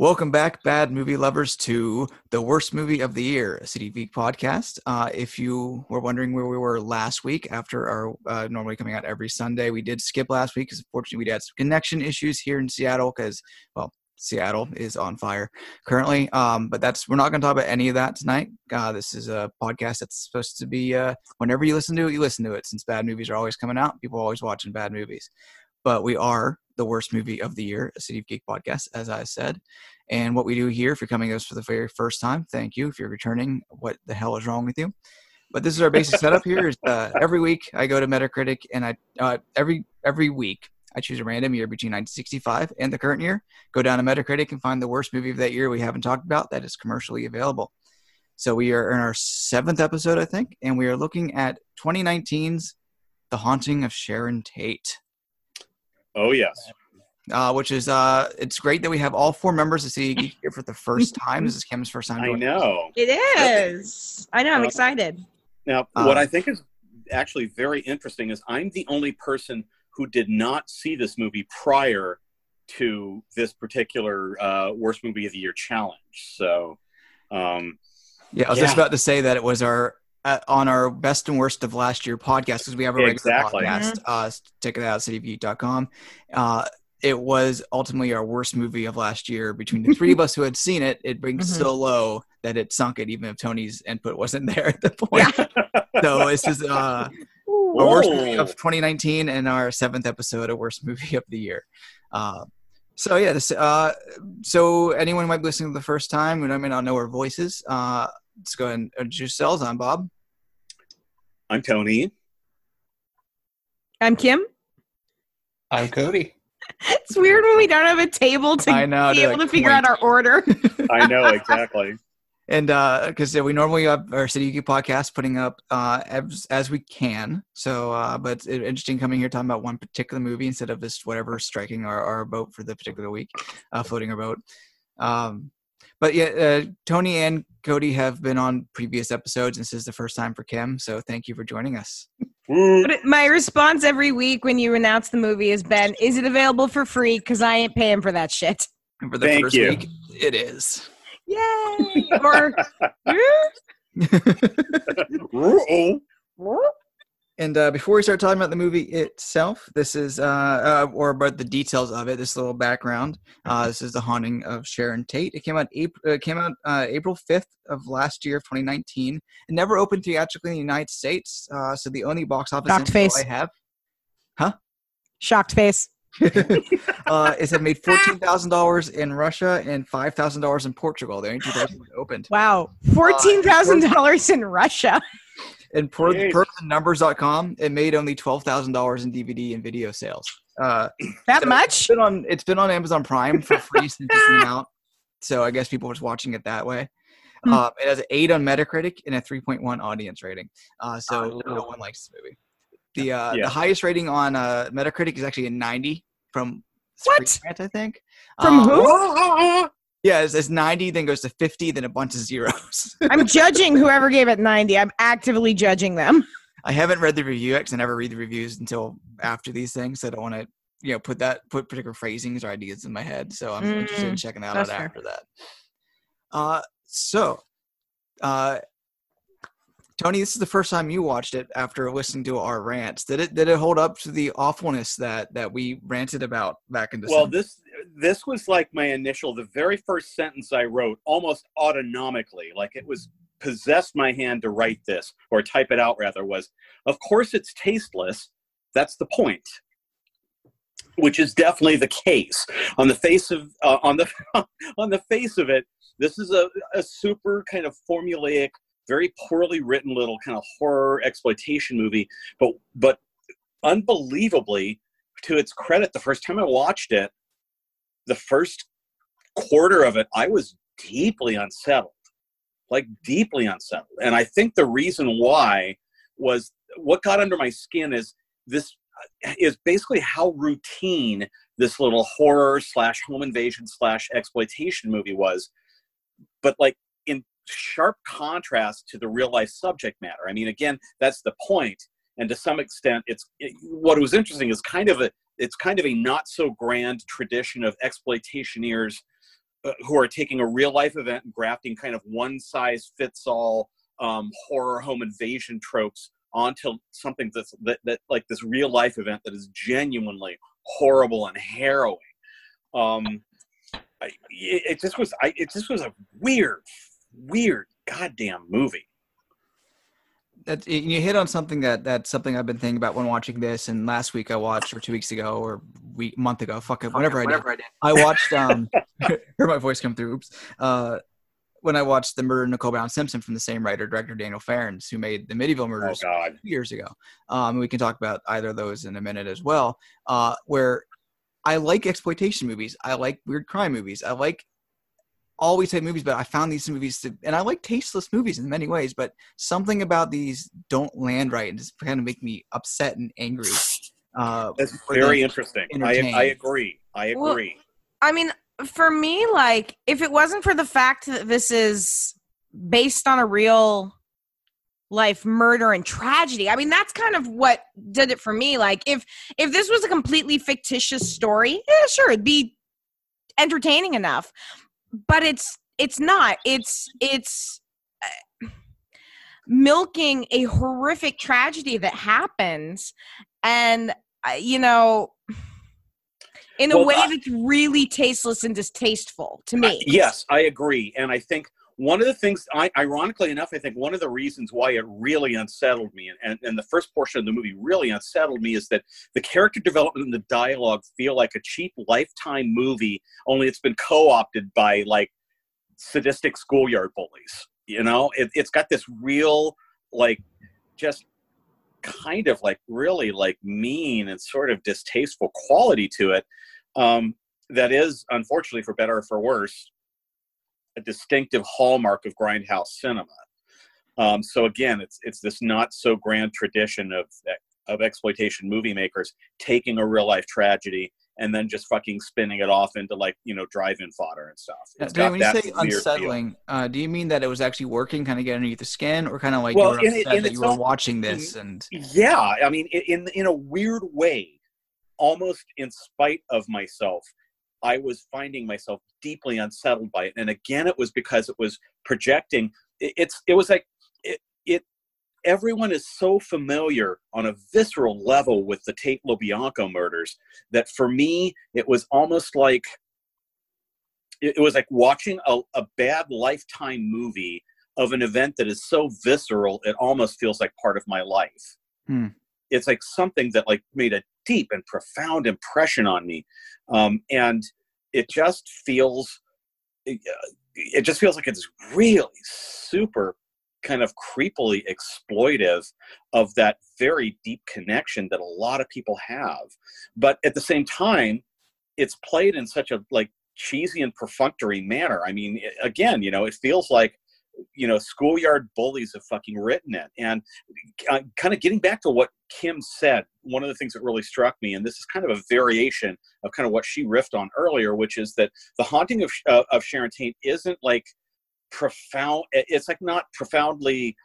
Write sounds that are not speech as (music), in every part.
Welcome back, bad movie lovers, to the worst movie of the year, a City Geek podcast. Uh, if you were wondering where we were last week, after our uh, normally coming out every Sunday, we did skip last week because unfortunately we had some connection issues here in Seattle because, well, Seattle is on fire currently. Um, but that's we're not going to talk about any of that tonight. Uh, this is a podcast that's supposed to be uh, whenever you listen to it, you listen to it. Since bad movies are always coming out, people are always watching bad movies. But we are the worst movie of the year, a City of Geek podcast, as I said. And what we do here, if you're coming to us for the very first time, thank you. If you're returning, what the hell is wrong with you? But this is our basic setup here. Is uh, every week I go to Metacritic, and I uh, every every week I choose a random year between 1965 and the current year. Go down to Metacritic and find the worst movie of that year we haven't talked about that is commercially available. So we are in our seventh episode, I think, and we are looking at 2019's The Haunting of Sharon Tate. Oh yes. Uh, which is uh, it's great that we have all four members of City Geek (laughs) here for the first time. This is Kim's first time. I know. It is. I know. I'm Uh, excited. Now, Uh, what I think is actually very interesting is I'm the only person who did not see this movie prior to this particular uh, worst movie of the year challenge. So, um, Yeah, I was just about to say that it was our uh, on our best and worst of last year podcast because we have a regular Exactly. podcast. Uh, check it out, cityview.com. Uh, it was ultimately our worst movie of last year. Between the three of (laughs) us who had seen it, it brings Mhm. so low that it sunk it, even if Tony's input wasn't (laughs) there at the point. (laughs) so this is uh, our worst movie of 2019 and our seventh episode of worst movie of the year. Uh, so yeah, this, uh, so anyone who might be listening for the first time and I may not know our voices, uh, let's go ahead and introduce yourselves. I'm Bob. I'm Tony. I'm Kim. I'm Cody. (laughs) It's weird when we don't have a table to I know, be to, able like, to figure out our order. (laughs) I know exactly. And because we normally have our City Geek podcast putting up uh, as, as we can. So, uh, but it's interesting coming here talking about one particular movie instead of just whatever striking our, our boat for the particular week, uh, floating our boat. Um, but yeah, uh, Tony and Cody have been on previous episodes. And this is the first time for Kim. So thank you for joining us. But my response every week when you announce the movie has been, "Is it available for free? Because I ain't paying for that shit." And for the Thank first you. week, it is. Yay! or (laughs) (laughs) Woo. And uh, before we start talking about the movie itself, this is, uh, uh, or about the details of it, this little background. Uh, this is the haunting of Sharon Tate. It came out April, uh, came out uh, April fifth of last year, of 2019. It never opened theatrically in the United States, uh, so the only box office Shocked info face. I have Huh? shocked face. (laughs) uh, it made fourteen (laughs) thousand dollars in Russia and five thousand dollars in Portugal. The only two places it opened. Wow, fourteen thousand dollars in Russia. And per, Jeez. per the numbers.com, it made only twelve thousand dollars in DVD and video sales. Uh, That So- much? It's been on it's been on Amazon Prime for free since it came (laughs) out. So I guess people were just watching it that way. Hmm. Uh, it has an eight on Metacritic and a three point one audience rating. Uh, so Oh. no one likes this movie. The uh, Yeah. the highest rating on uh, Metacritic is actually a ninety from What? Screen Rant, I think. From Um, who? (laughs) Yeah, it's, it's ninety, then goes to fifty, then a bunch of zeros. (laughs) I'm judging whoever gave it ninety. I'm actively judging them. I haven't read the review because I never read the reviews until after these things. So I don't want to, you know, put that put particular phrasings or ideas in my head. So I'm interested in Mm, checking that out fair. after that. Uh, so, uh, Tony, this is the first time you watched it after listening to our rants. Did it did it hold up to the awfulness that that we ranted about back in December? Well, this this was like my initial, the very first sentence I wrote, almost autonomically, like it was possessed my hand to write this or type it out rather. Was of course it's tasteless. That's the point. Which is definitely the case on the face of uh, on the (laughs) on the face of it. This is a, a super kind of formulaic, very poorly written little kind of horror exploitation movie, but but unbelievably, to its credit, the first time I watched it, the first quarter of it, I was deeply unsettled, like deeply unsettled. And I think the reason why was what got under my skin is this is basically how routine this little horror slash home invasion slash exploitation movie was, but like in sharp contrast to the real life subject matter. I mean, again, that's the point. and to some extent it's it, what was interesting is kind of a it's kind of a not so grand tradition of exploitationeers uh, who are taking a real life event and grafting kind of one size fits all um, horror home invasion tropes onto something that's that, that like this real life event that is genuinely horrible and harrowing. Um, I, it, it just was. I it just was a weird, weird, goddamn movie. That you hit on something that that's something I've been thinking about when watching this. And last week I watched, or two weeks ago, or week month ago. Fuck it, whatever, whatever I, did. I did. I watched. Um, (laughs) (laughs) heard my voice come through. Oops. Uh, when I watched the murder of Nicole Brown Simpson from the same writer director Daniel Farrands, who made the Amityville Murders oh, years ago. Um, we can talk about either of those in a minute as well. Uh, where I like exploitation movies, I like weird crime movies, I like always type movies, but I found these movies to, and I like tasteless movies in many ways, but something about these don't land right and just kind of make me upset and angry. Uh, That's very interesting. I, I agree. I agree. Well, I mean, for me, like, if it wasn't for the fact that this is based on a real life murder and tragedy i mean that's kind of what did it for me like if if this was a completely fictitious story yeah sure it'd be entertaining enough but it's it's not it's it's uh, milking a horrific tragedy that happens and uh, you know in a well, way that's really tasteless and distasteful to me. yes, I agree. And I think one of the things, I, ironically enough, I think one of the reasons why it really unsettled me, and, and the first portion of the movie really unsettled me, is that the character development and the dialogue feel like a cheap lifetime movie, only it's been co opted by like sadistic schoolyard bullies. You know, it, it's got this real, like, just kind of like really like mean and sort of distasteful quality to it um, that is, unfortunately, for better or for worse, a distinctive hallmark of grindhouse cinema. Um, so again, it's it's this not so grand tradition of of exploitation movie makers taking a real life tragedy and then just fucking spinning it off into like you know drive-in fodder and stuff. It's when you say unsettling, uh, do you mean that it was actually working, kind of getting underneath the skin, or kind of like well, you were upset that you were watching this and? Yeah, I mean, in in a weird way, almost in spite of myself, I was finding myself deeply unsettled by it. And again, it was because it was projecting. It, it's it was like it, it. Everyone is so familiar on a visceral level with the Tate LaBianca murders that for me, it was almost like it, it was like watching a, a bad lifetime movie of an event that is so visceral it almost feels like part of my life. Hmm it's like something that like made a deep and profound impression on me. Um, and it just feels it just feels like it's really super kind of creepily exploitive of that very deep connection that a lot of people have. But at the same time it's played in such a like cheesy and perfunctory manner. I mean again you know it feels like you know schoolyard bullies have fucking written it. And uh, kind of getting back to what kim said one of the things that really struck me and this is kind of a variation of kind of what she riffed on earlier which is that the haunting of, uh, of sharon tate isn't like profound it's like not profoundly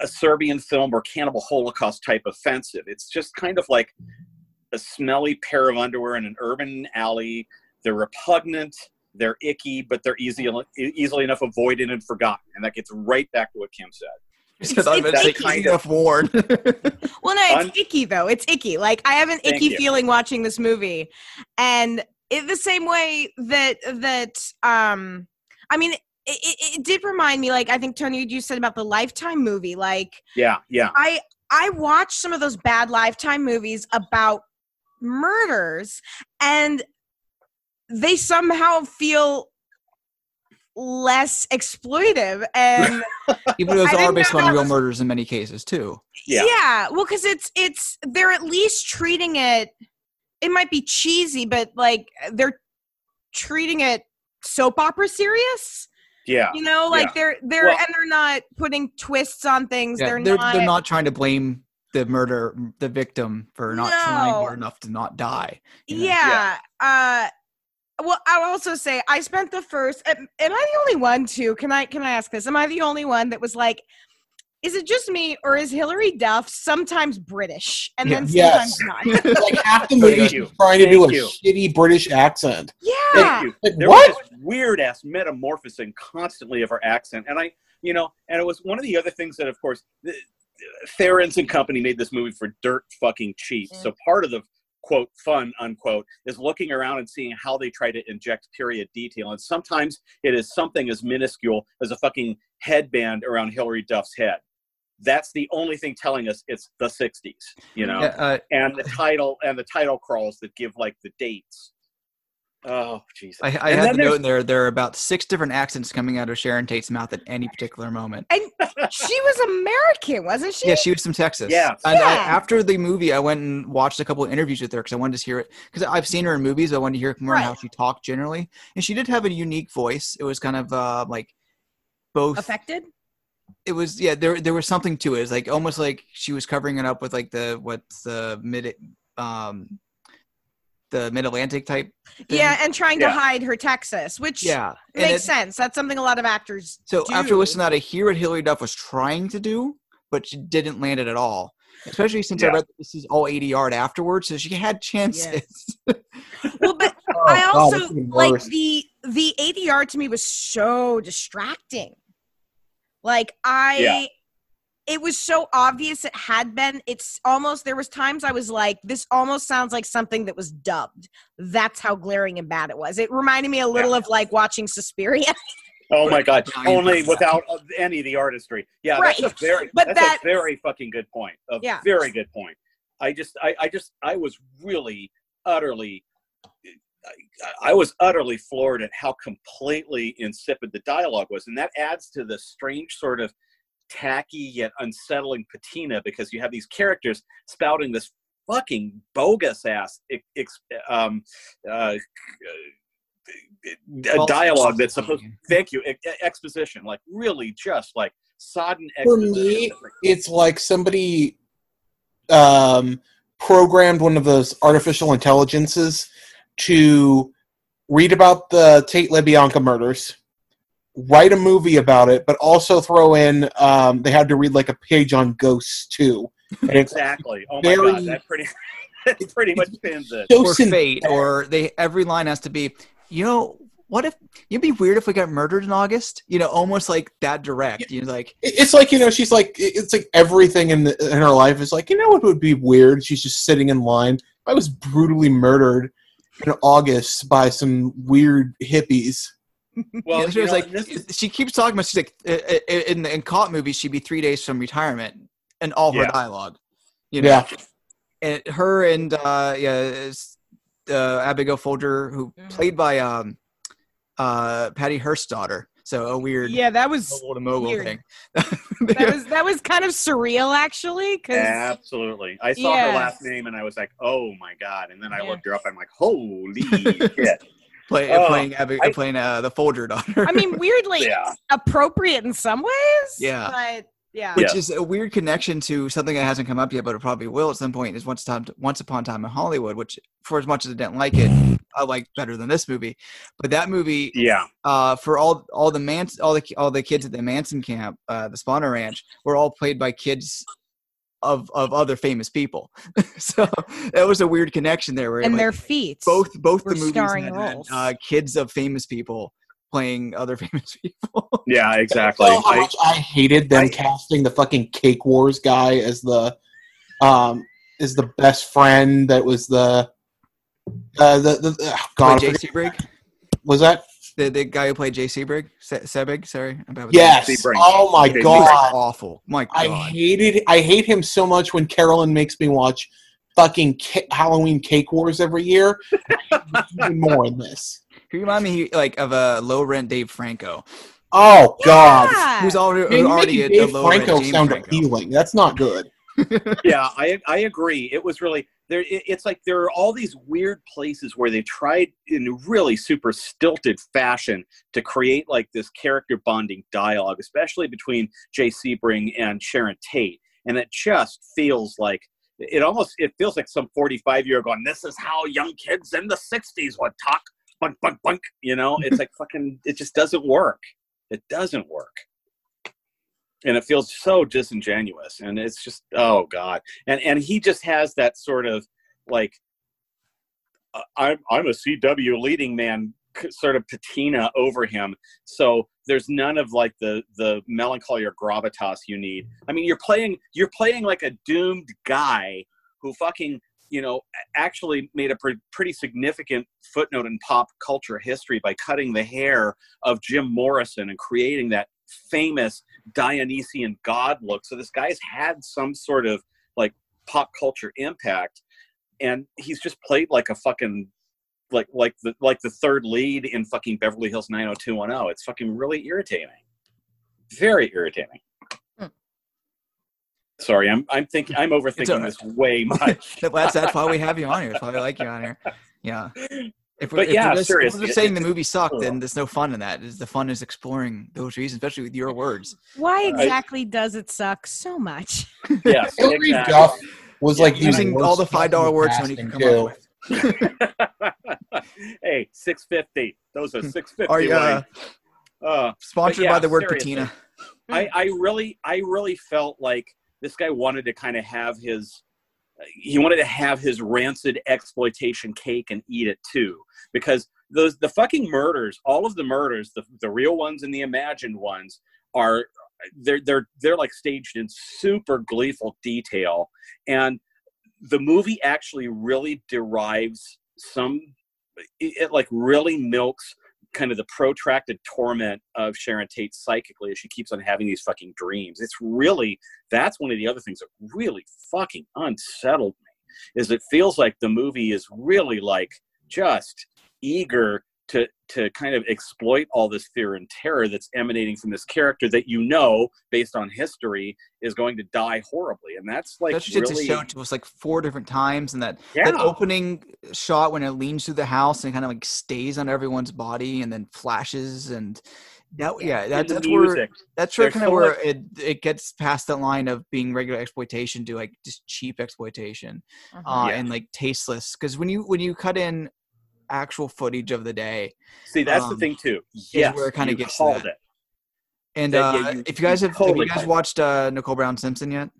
a serbian film or cannibal holocaust type offensive. It's just kind of like a smelly pair of underwear in an urban alley. They're repugnant they're icky, but they're easy, easily enough avoided and forgotten. And that gets right back to what Kim said. Because I'm kind of worn. (laughs) well, no, it's Un- icky though. It's icky. Like I have an icky you. feeling watching this movie, and it, the same way that that um, I mean, it, it, it, did remind me. Like I think Tony, you said about the Lifetime movie. Like yeah, yeah. I I watched some of those bad Lifetime movies about murders, and they somehow feel less exploitive and (laughs) even though those are based on real was, murders in many cases too yeah, yeah well because it's it's they're at least treating it it might be cheesy but like they're treating it soap opera serious yeah you know like yeah. they're they're well, and they're not putting twists on things yeah, they're, they're not they're not trying to blame the murder the victim for not no. trying hard enough to not die you know? yeah. yeah uh well i'll also say i spent the first am, am i the only one too can i can i ask this am i the only one that was like is it just me or is Hilary Duff sometimes British and Yeah. then Yes. sometimes not? (laughs) like half the (laughs) movie she's you. trying to do a shitty British accent. yeah. Thank you. Like, there what? was this weird ass metamorphosing constantly of her accent and i you know and it was one of the other things that of course the, Farrands and company made this movie for dirt fucking cheap Mm. so part of the quote fun unquote is looking around and seeing how they try to inject period detail. And sometimes it is something as minuscule as a fucking headband around hilary duff's head. That's the only thing telling us it's the 60s you know? Uh, and the title and the title crawls that give like the dates oh jesus I, I had then the note in there. There are about six different accents coming out of Sharon Tate's mouth at any particular moment. And she was American, wasn't she? Yeah, she was from Texas. Yeah. And I, after the movie, I went and watched a couple of interviews with her because I wanted to hear it. Because I've seen her in movies, I wanted to hear more Right. how she talked generally. And she did have a unique voice. It was kind of uh, like both. affected. It was yeah. There there was something to it. It's like almost like she was covering it up with like the what's the mid um the mid Atlantic type. thing. Yeah, and trying to hide her Texas, which Yeah. Makes it- sense. That's something a lot of actors. So do. after listening to that, I hear what Hilary Duff was trying to do, but she didn't land it at all. Especially since I read that this is all ADR afterwards, so she had chances. well, but (laughs) Oh, I also that's even like worse. the the ADR to me was so distracting. Like I Yeah. It was so obvious it had been. It's almost there was times I was like, this almost sounds like something that was dubbed. That's how glaring and bad it was. It reminded me a little of like watching Suspiria. (laughs) Oh my god! (laughs) Only without uh, any of the artistry. Yeah, that's Right. a very But that's that- a very fucking good point. A Yeah. very good point. I just I, I just I was really utterly I, I was utterly floored at how completely insipid the dialogue was, and that adds to the strange sort of tacky yet unsettling patina because you have these characters spouting this fucking bogus ass ex- ex- um, uh, uh, dialogue that's exposition. supposed thank you exposition like really just like sodden For exposition me, It's like, it's like somebody um, programmed one of those artificial intelligences to read about the Tate LaBianca murders, write a movie about it, but also throw in um, they had to read like a page on ghosts too. And exactly oh my very- god that pretty (laughs) that pretty much pins it or syn- fate, or they every line has to be, you know, what if you'd be weird if we got murdered in August? You know, almost like that direct. You're like, It's like you know, she's like it's like everything in the, in her life is like you know what would be weird. She's just sitting in line. I was brutally murdered in August by some weird hippies. Well yeah, she was know, like, is- she keeps talking about. She's like, in the in cop movies, she'd be three days from retirement, and all her Yeah. dialogue. You know, Yeah, and her and uh yeah uh abigail folger who Mhm. played by um uh patty hearst's daughter so a weird yeah, that was mogul mogul weird. thing that (laughs) was that was kind of surreal actually because absolutely i saw Yeah. her last name and i was like oh my god and then i Yeah. looked her up i'm like holy shit play, Oh, playing Abby, I- playing uh the folger daughter I mean weirdly (laughs) yeah appropriate in some ways. Yeah. but yeah, which Yeah. is a weird connection to something that hasn't come up yet but it probably will at some point is once time once upon a time in hollywood which for as much as i didn't like it i liked better than this movie but that movie yeah uh, for all all the Manson, all the all the kids at the Manson camp, uh, the Spahn Ranch, were all played by kids of of other famous people. (laughs) so that was a weird connection there. Where and like, their feet. both both were the movies starring had, had, roles. uh, kids of famous people playing other (laughs) famous people. yeah (laughs) exactly Tell how I- much I hated them I- casting the fucking Cake Wars guy as the um as the best friend that was the uh the, the oh, God Jay I was that the the guy who played Jay Sebrig, Se- Sebig. Sorry, I'm bad yes. Sebring. oh my Okay, god awful. My God. I hated I hate him so much when Carolyn makes me watch fucking ca- Halloween Cake Wars every year (laughs) even more in this he remind me like of a low rent Dave Franco, oh god Yeah. who's already, Man, who's already a, making a Dave low rent Franco James sound Franco. appealing that's not good (laughs) yeah i i agree it was really there it's like there are all these weird places where they tried in really super stilted fashion to create like this character bonding dialogue especially between jay sebring and sharon tate. And it just feels like it almost it feels like some 45 year old going this is how young kids in the 60s would talk. Bunk bunk bunk you know? It's like fucking it just doesn't work. It doesn't work and it feels so disingenuous and it's just oh god. And and he just has that sort of like uh, i'm i'm a cw leading man sort of patina over him. So there's none of like the the melancholy or gravitas you need. I mean you're playing you're playing like a doomed guy who fucking you know actually made a pre- pretty significant footnote in pop culture history by cutting the hair of jim morrison and creating that famous Dionysian god look. So this guy's had some sort of like pop culture impact, and he's just played like a fucking like like the like the third lead in fucking Beverly Hills 90210. It's fucking really irritating. Very irritating. Hmm. Sorry, I'm I'm thinking I'm overthinking alright. this way (laughs) much. that's that's why we have you on here. That's why we like you on here. Yeah. (laughs) If we're, But if yeah, we're just, if we're just saying the movie sucked, then there's no fun in that. Is the fun is exploring those reasons, especially with your words. Why I- exactly does it suck so much? (laughs) yes, Hilary exactly. Duff was Yeah, like Using all the five dollar words when you can come casting, up with. (laughs) hey, six fifty. Those are six fifty. Are you uh, uh, sponsored yeah, by the word seriously. patina? I, I really I really felt like this guy wanted to kind of have his he wanted to have his rancid exploitation cake and eat it too. Because those the fucking murders all of the murders the, the real ones and the imagined ones are they're they're they're like staged in super gleeful detail. And the movie actually really derives some it, it like really milks kind of the protracted torment of Sharon Tate psychically as she keeps on having these fucking dreams. It's really that's one of the other things that really fucking unsettled me. Is it feels like the movie is really like just eager to to kind of exploit all this fear and terror that's emanating from this character that you know based on history is going to die horribly and that's like That's just really shown to us like four different times, and that yeah. that opening shot when it leans through the house and kind of like stays on everyone's body and then flashes and that yeah, that, the that's where that's where There's kind of so where much- it it gets past that line of being regular exploitation to like just cheap exploitation Uh-huh. uh, Yeah. and like tasteless because when you when you cut in actual footage of the day See, that's the um, thing too. Yes, where it kinda gets to called that. it. and That- uh, yeah, you- if you guys you have totally have you guys watched uh, Nicole Brown Simpson yet?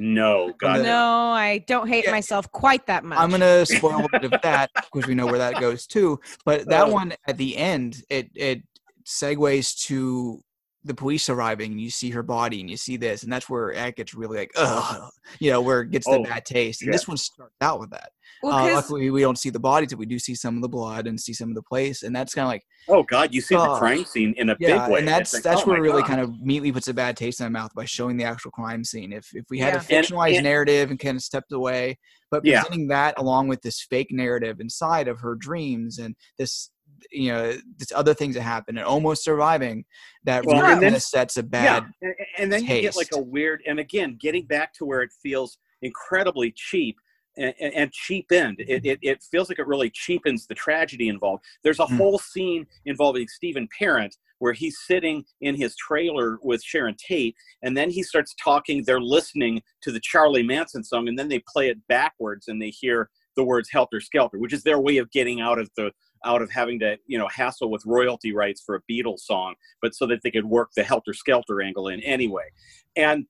No, God, the- no. no, I don't hate Yeah. myself quite that much. I'm gonna (laughs) spoil a bit of that because we know where that goes too. But that Oh. one at the end, it it segues to the police arriving. And you see her body, and you see this, and that's where it gets really like, ugh, you know, where it gets the Oh, bad taste. And this one starts out with that. Well, Uh, 'cause- luckily, we don't see the bodies, but we do see some of the blood and see some of the place, and that's kind of like, Oh God, you see the Oh. crime scene in a yeah, big way. and that's like, that's oh where it really God. kind of immediately puts a bad taste in my mouth by showing the actual crime scene. If if we had a Yeah. And- fictionalized and- narrative and kind of stepped away, but Yeah. presenting that along with this fake narrative inside of her dreams and this you know this other things that happen and almost surviving that Well, really then- kind of sets a bad yeah, and, and then you get like a weird. And again, getting back to where it feels incredibly cheap. And, and cheapened. It, it, it feels like it really cheapens the tragedy involved. There's a Mm. whole scene involving Stephen Parent where he's sitting in his trailer with Sharon Tate, and then he starts talking. They're listening to the Charlie Manson song, and then they play it backwards, and they hear the words "Helter Skelter," which is their way of getting out of the out of having to you know hassle with royalty rights for a Beatles song, but so that they could work the Helter Skelter angle in anyway, and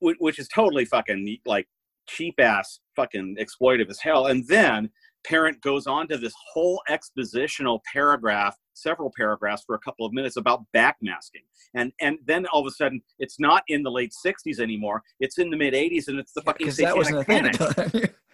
which is totally fucking like cheap ass fucking exploitive as hell. And then Parent goes on to this whole expositional paragraph, several paragraphs for a couple of minutes about backmasking. And and then all of a sudden it's not in the late 60s anymore. It's in the mid 80s and it's the fucking that wasn't a satanic thing. panic. (laughs)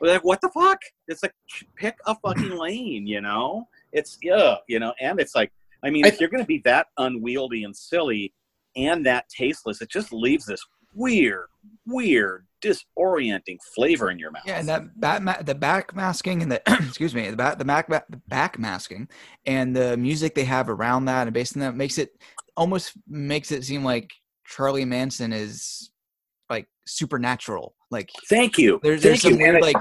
Like, what the fuck? It's like pick a fucking (clears throat) lane, you know? It's yeah, you know, and it's like, I mean, I- if you're gonna be that unwieldy and silly and that tasteless, it just leaves this weird, weird, disorienting flavor in your mouth. Yeah, and that back ma- the back masking and the (clears throat) excuse me the back the back the back masking and the music they have around that and based on that makes it almost makes it seem like Charlie Manson is like supernatural. Like Thank you. there's there's Thank some you. weird like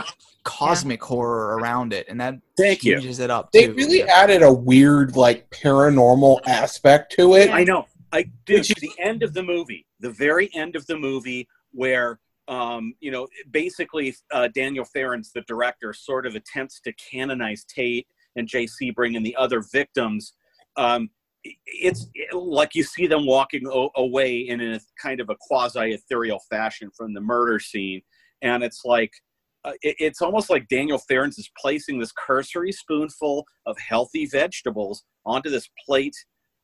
cosmic horror around it, and that Thank you. it up. They too. really added a weird, like, paranormal aspect to it. I know. I is- the end of the movie, the very end of the movie, where um, you know, basically uh, Daniel Farrands, the director, sort of attempts to canonize Tate and Jay Sebring and the other victims. Um, it's like you see them walking o- away in a kind of a quasi ethereal fashion from the murder scene, and it's like uh, it, it's almost like Daniel Farrands is placing this cursory spoonful of healthy vegetables onto this plate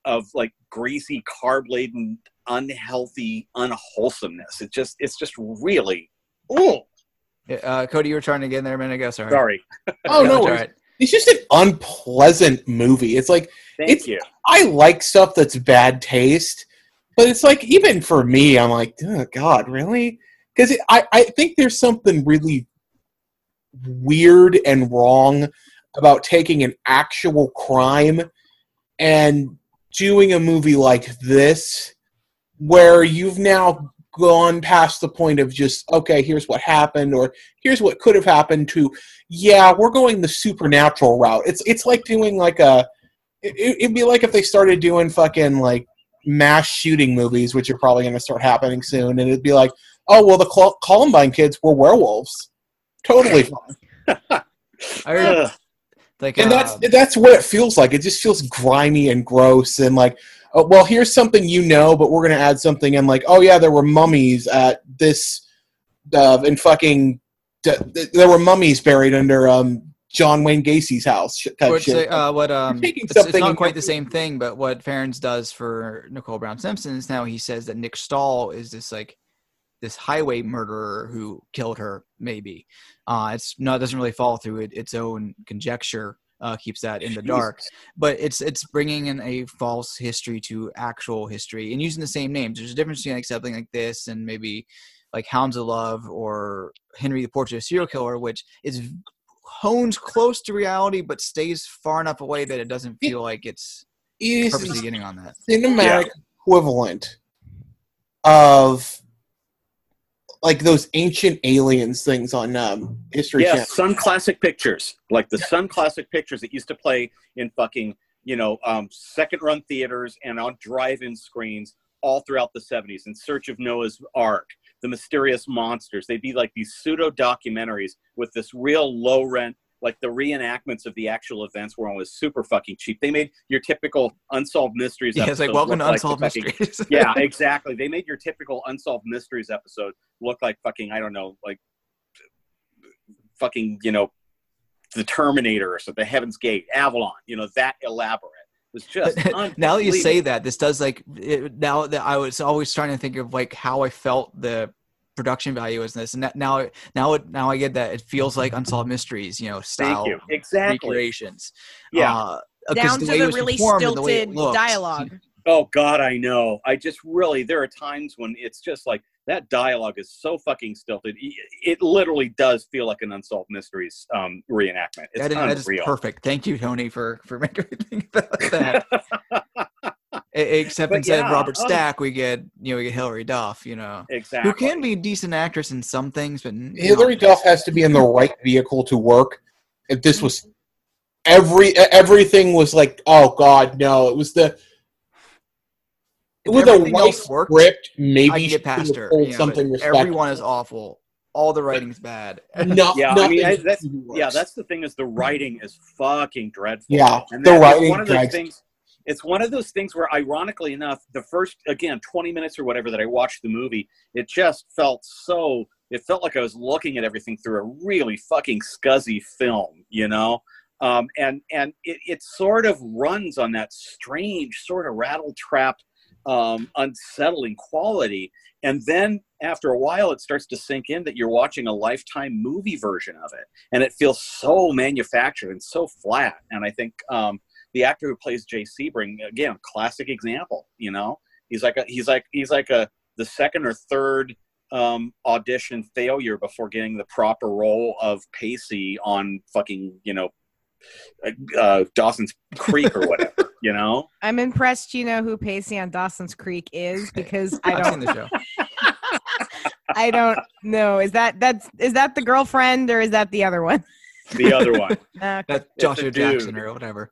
of like greasy, carb laden, unhealthy unwholesomeness. It just it's just really oh Uh, Cody, you were trying to get in there a minute ago. Sorry. sorry. (laughs) Oh Yeah, no, it's, right. it's just an unpleasant movie. It's like Thank It's- you. I like stuff that's bad taste, but it's like even for me, I'm like, oh, God, really? Because I I think there's something really weird and wrong about taking an actual crime and doing a movie like this where you've now gone past the point of just okay here's what happened or here's what could have happened to yeah we're going the supernatural route. It's it's like doing like a it, it'd be like if they started doing fucking like mass shooting movies which are probably going to start happening soon and it'd be like oh well the Col- columbine kids were werewolves. Totally (laughs) fine. I heard, Ugh. Like, and that's that's what it feels like. It just feels grimy and gross, and like, oh, well, here's something you know, but we're gonna add something, and like, oh yeah, there were mummies at this, uh, in fucking, th- th- there were mummies buried under um John Wayne Gacy's house. Type shit. uh, what um, it's, it's not quite the same thing, but what Farrands does for Nicole Brown Simpson is now he says that Nick Stahl is this like this highway murderer who killed her. Maybe uh, it's no, it doesn't really fall through it, its own conjecture. Uh, keeps that in the dark, but it's it's bringing in a false history to actual history and using the same names. There's a difference between like something like this and maybe like Hounds of Love or Henry the Portrait of a Serial Killer, which is hones close to reality but stays far enough away that it doesn't feel like it's It is purposely the getting on that. cinematic equivalent of like those ancient aliens things on um, History Channel. Yes, Sun Classic Pictures, like the Sun Classic Pictures that used to play in fucking, you know, um, second run theaters and on drive in screens all throughout the 70s in search of Noah's Ark, the mysterious monsters. They'd be like these pseudo documentaries with this real low rent, like the reenactments of the actual events were always super fucking cheap. They made your typical unsolved mysteries. Yeah, it's like welcome to look like the Unsolved fucking- Mysteries. (laughs) yeah, (laughs) exactly. They made your typical unsolved mysteries episode look like fucking I don't know, like fucking you know, the Terminator or something, the Heaven's Gate, Avalon. You know that elaborate. It was just (laughs) now that you say that, this does like it, now that I was always trying to think of like how I felt the production value is in this, and that, now now it now I get that it feels like unsolved mysteries, you know, style Thank you. Exactly. recreations. Yeah. Uh, 'cause Down to way it the was really performed and the way it stilted dialogue. Oh God, I know. I just really there are times when it's just like that dialogue is so fucking stilted. It- It literally does feel like an unsolved mysteries um, reenactment. It's That, that is unreal. perfect. Thank you, Tony, for for (laughs) making me think about that. (laughs) Except But instead of Robert oh. Stack, we get you know we get Hilary Duff. You know, exactly. who can be a decent actress in some things, but n- Hilary not- Duff has to be in the right vehicle to work. If this was every everything was like, oh god, no, it was the If with a everything right worked, script. Maybe can she get past her. have you know, something but everyone is awful. All the writing's bad. (laughs) (laughs) No, Yeah, I nothing mean, I- that's- works. yeah that's the thing is the writing is fucking dreadful yeah. and The writing one of those things it's one of those things where ironically enough the first again 20 minutes or whatever that i watched the movie it just felt so it felt like i was looking at everything through a really fucking scuzzy film you know um, and and it, it sort of runs on that strange sort of rattle trapped um, unsettling quality. And then after a while it starts to sink in that you're watching a lifetime movie version of it. And it feels so manufactured and so flat. And i think um, the actor who plays jay sebring again classic example you know? He's like a he's like he's like a the second or third um, audition failure before getting the proper role of pacey on fucking you know uh, dawson's creek or (laughs) whatever you know I'm impressed you know who Pacey on Dawson's Creek is because I (laughs) I've seen don't the show. (laughs) I don't know. Is that that's is that the girlfriend or is that the other one? the other one (laughs) Uh, That's Joshua. Jackson or whatever.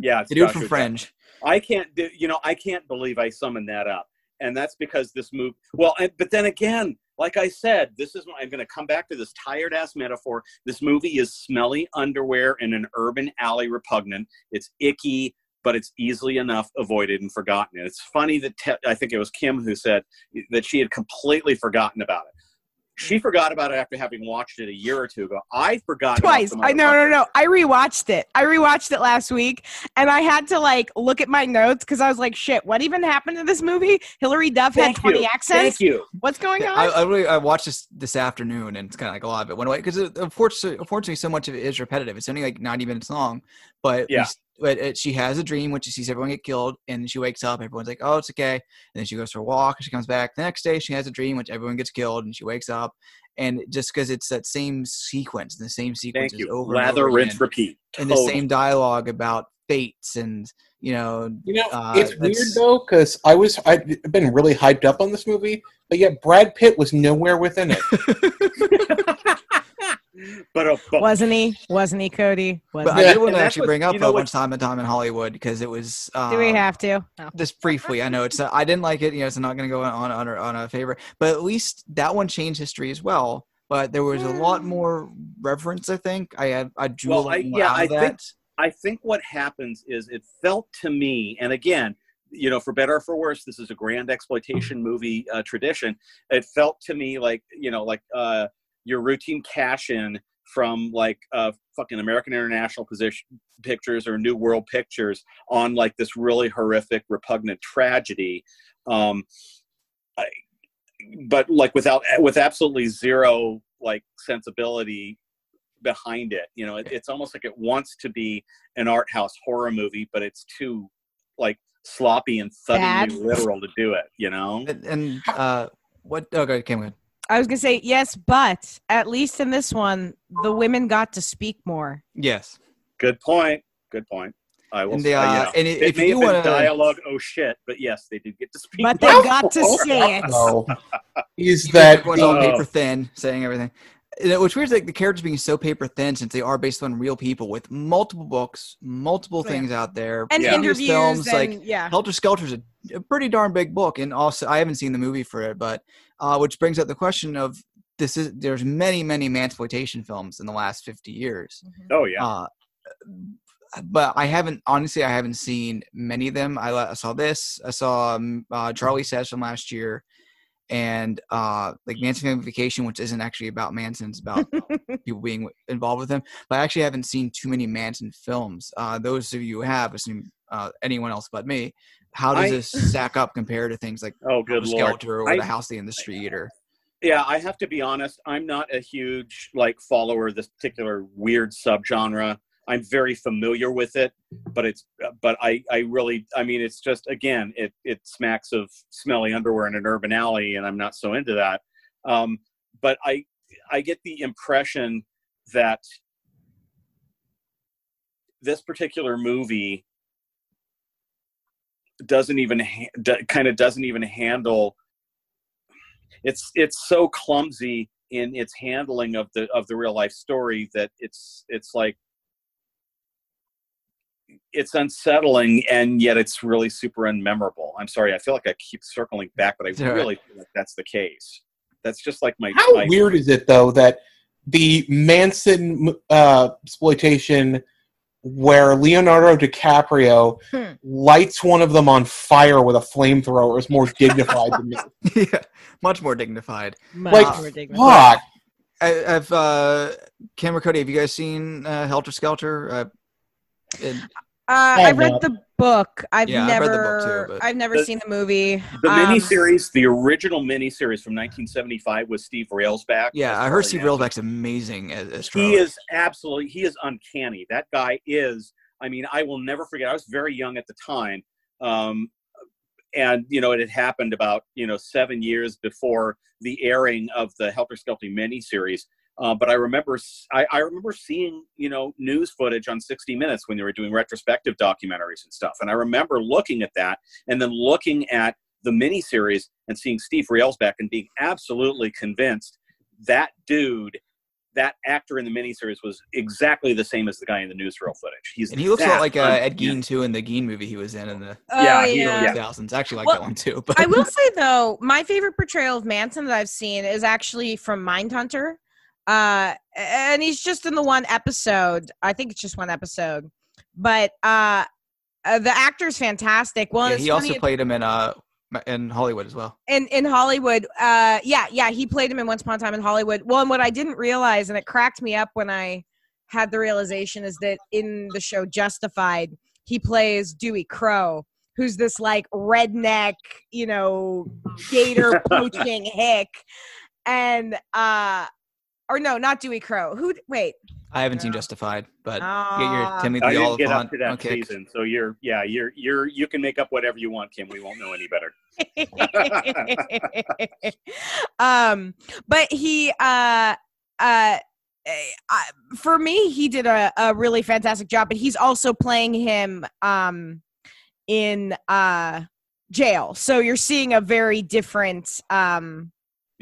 yeah it's The dude Joshua from Jackson. Fringe. I can't do, you know, I can't believe I summoned that up. And that's because this move, well, and, but then again, like I said, this is, I'm going to come back to this tired ass metaphor. This movie is smelly underwear in an urban alley repugnant. It's icky, but it's easily enough avoided and forgotten. And it's funny that Te- I think it was Kim who said that she had completely forgotten about it. She forgot about it after having watched it a year or two ago. I forgot twice. I no no no. I rewatched it. I rewatched it last week, and I had to like look at my notes because I was like, "Shit, what even happened to this movie?" Hilary Duff had twenty you. accents. Thank you. What's going on? I, I, really, I watched this this afternoon, and it's kind of like a lot of it went away because unfortunately, unfortunately, so much of it is repetitive. It's only like ninety minutes long, but Yeah. S- but it, she has a dream when she sees everyone get killed, and she wakes up. Everyone's like, "Oh, it's okay." And then she goes for a walk. And she comes back the next day. She has a dream which everyone gets killed, and she wakes up. And just because it's that same sequence, the same sequence Thank you. over and over rinse, again, repeat. and the same dialogue about fates and you know You know, Uh, it's weird though because I was I've been really hyped up on this movie, but yet Brad Pitt was nowhere within it. (laughs) but, uh, but Wasn't he? Wasn't he, Cody? But Wasn't I did want to actually bring up you know uh, once time and time in Hollywood because it was. Um. Do we have to? No. (laughs) just briefly? I know it's. Uh, I didn't like it. You know, it's not going to go on on a, on a favorite, but at least that one changed history as well. But there was a lot more reverence. I think I had. I drew a Well, lot I- more yeah, out I of think- I think what happens is it felt to me, and again, you know, for better or for worse, this is a grand exploitation movie uh, tradition. It felt to me like you know, like uh, your routine cash in from like uh, fucking American International Position Pictures or New World Pictures on like this really horrific, repugnant tragedy. Um, I, but like without with absolutely zero like sensibility behind it. You know, it, it's almost like it wants to be an art house horror movie, but it's too like sloppy and Bad. thuddingly literal to do it. You know, And, and uh, what? Okay, came in. I was gonna say yes, but at least in this one, the women got to speak more. Yes, good point. Good point. I will. and say, the, uh, yeah. and i- It if may you have been want to, dialogue. Oh shit! But yes, they did get to speak. But they got to say it. No, is that everyone's all paper thin, saying everything. You know, Which weird, like the characters being so paper thin since they are based on real people with multiple books, multiple Oh, yeah. things out there, And Yeah. previous interviews films and like yeah. Helter Skelter is a, a pretty darn big book, and also I haven't seen the movie for it, but uh, which brings up the question of this is there's many many mansploitation films in the last 50 years, Oh yeah. uh, but I haven't honestly I haven't seen many of them. I, I saw this, I saw um, uh, Charlie Says from last year, and uh, like Manson Family Vacation, which isn't actually about Manson, it's about (laughs) people being involved with him. But I actually haven't seen too many Manson films. Uh, those of you who have, assume uh, anyone else but me, how does I- this stack up compared to things like oh good Helter lord. Skelter or I- The House in the Street or Yeah, I have to be honest. I'm not a huge like follower of this particular weird subgenre. I'm very familiar with it, but it's but I I really I mean it's just again it it smacks of smelly underwear in an urban alley, and I'm not so into that. Um, but I I get the impression that this particular movie doesn't even ha- d- kind of doesn't even handle it's it's so clumsy in its handling of the of the real life story that it's it's like it's unsettling and yet it's really super unmemorable. I'm sorry, I feel like I keep circling back, but I It's really feel like that's the case. That's just like my How my- weird is it though that the Manson uh, exploitation where Leonardo DiCaprio Hmm. lights one of them on fire with a flamethrower is more dignified than me. (laughs) yeah, much more dignified. Much Like, more dignified. Fuck. I, I've uh, Cameron Cody. Have you guys seen uh, Helter Skelter? Uh, it- Uh, I've read not. the book. I've Yeah, I've read the book never. too, I've never The- seen the movie. the Um, miniseries, the original miniseries from 1975 with Steve Railsback. yeah, I heard Steve Manson. Railsback's amazing as, as he is absolutely he is uncanny that guy is i mean i will never forget i was very young at the time um, and you know it had happened about you know seven years before the airing of the helter skelter miniseries uh, but I remember, s- I, I remember seeing, you know, news footage on 60 Minutes when they were doing retrospective documentaries and stuff. And I remember looking at that and then looking at the miniseries and seeing Steve Railsback and being absolutely convinced that dude that actor in the miniseries was exactly the same as the guy in the newsreel footage. He's and he looks a lot like uh, Ed. Gein too in the Gein movie he was in in the Oh, Yeah, he- yeah. yeah. 2000s. I actually like Well, that one too. But I will say though, my favorite portrayal of Manson that I've seen is actually from Mindhunter. Uh, and he's just in the one episode. I think it's just one episode, but uh, uh, the actor's fantastic. Well, Yeah, he also played him in uh in Hollywood as well. in in Hollywood. Uh, yeah, yeah, he played him in Once Upon a Time in Hollywood. Well, and what I didn't realize, and it cracked me up when I had the realization, is that in the show Justified, he plays Dewey Crowe, who's this like redneck, you know, gator (laughs) poaching hick, and uh, or no, not Dewey Crowe. Who? Wait, I haven't seen Justified, but get Ah. your Timothy I didn't Olyphant get up to that on kick. season, so you're yeah you're you're you can make up whatever you want, Kim. We won't know any better. (laughs) um but he uh uh eh, for me he did a, a really fantastic job but he's also playing him um in uh jail so you're seeing a very different um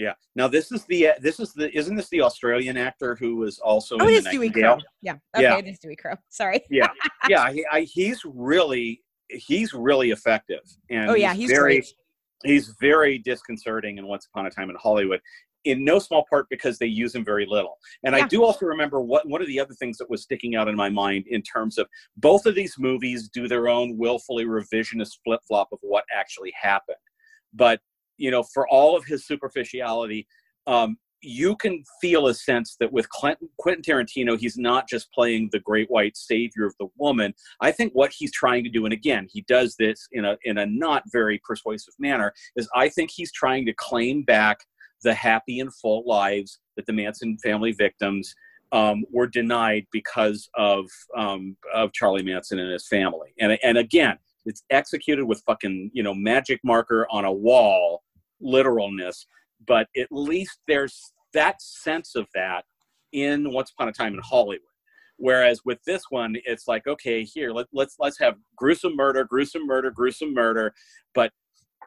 Yeah. Now this is the uh, this is the isn't this the Australian actor who was also oh in it is the dewey crowe yeah okay Yeah. it is dewey crowe (laughs) sorry yeah, (laughs) yeah. He, I, he's really he's really effective, and oh yeah he's very great he's very disconcerting in Once Upon a Time in Hollywood. In no small part because they use him very little. And I do also remember what one of the other things that was sticking out in my mind in terms of both of these movies do their own willfully revisionist flip flop of what actually happened. But you know, for all of his superficiality, um, you can feel a sense that with Quentin, Quentin Tarantino, he's not just playing the great white savior of the woman. I think what he's trying to do, and again, he does this in a in a not very persuasive manner, is I think he's trying to claim back the happy and full lives that the Manson family victims um, were denied because of um, of Charlie Manson and his family. And and again, it's executed with fucking you know magic marker on a wall, literalness. But at least there's that sense of that in Once Upon a Time in Hollywood. Whereas with this one, it's like, okay, here let, let's let's have gruesome murder, gruesome murder, gruesome murder, but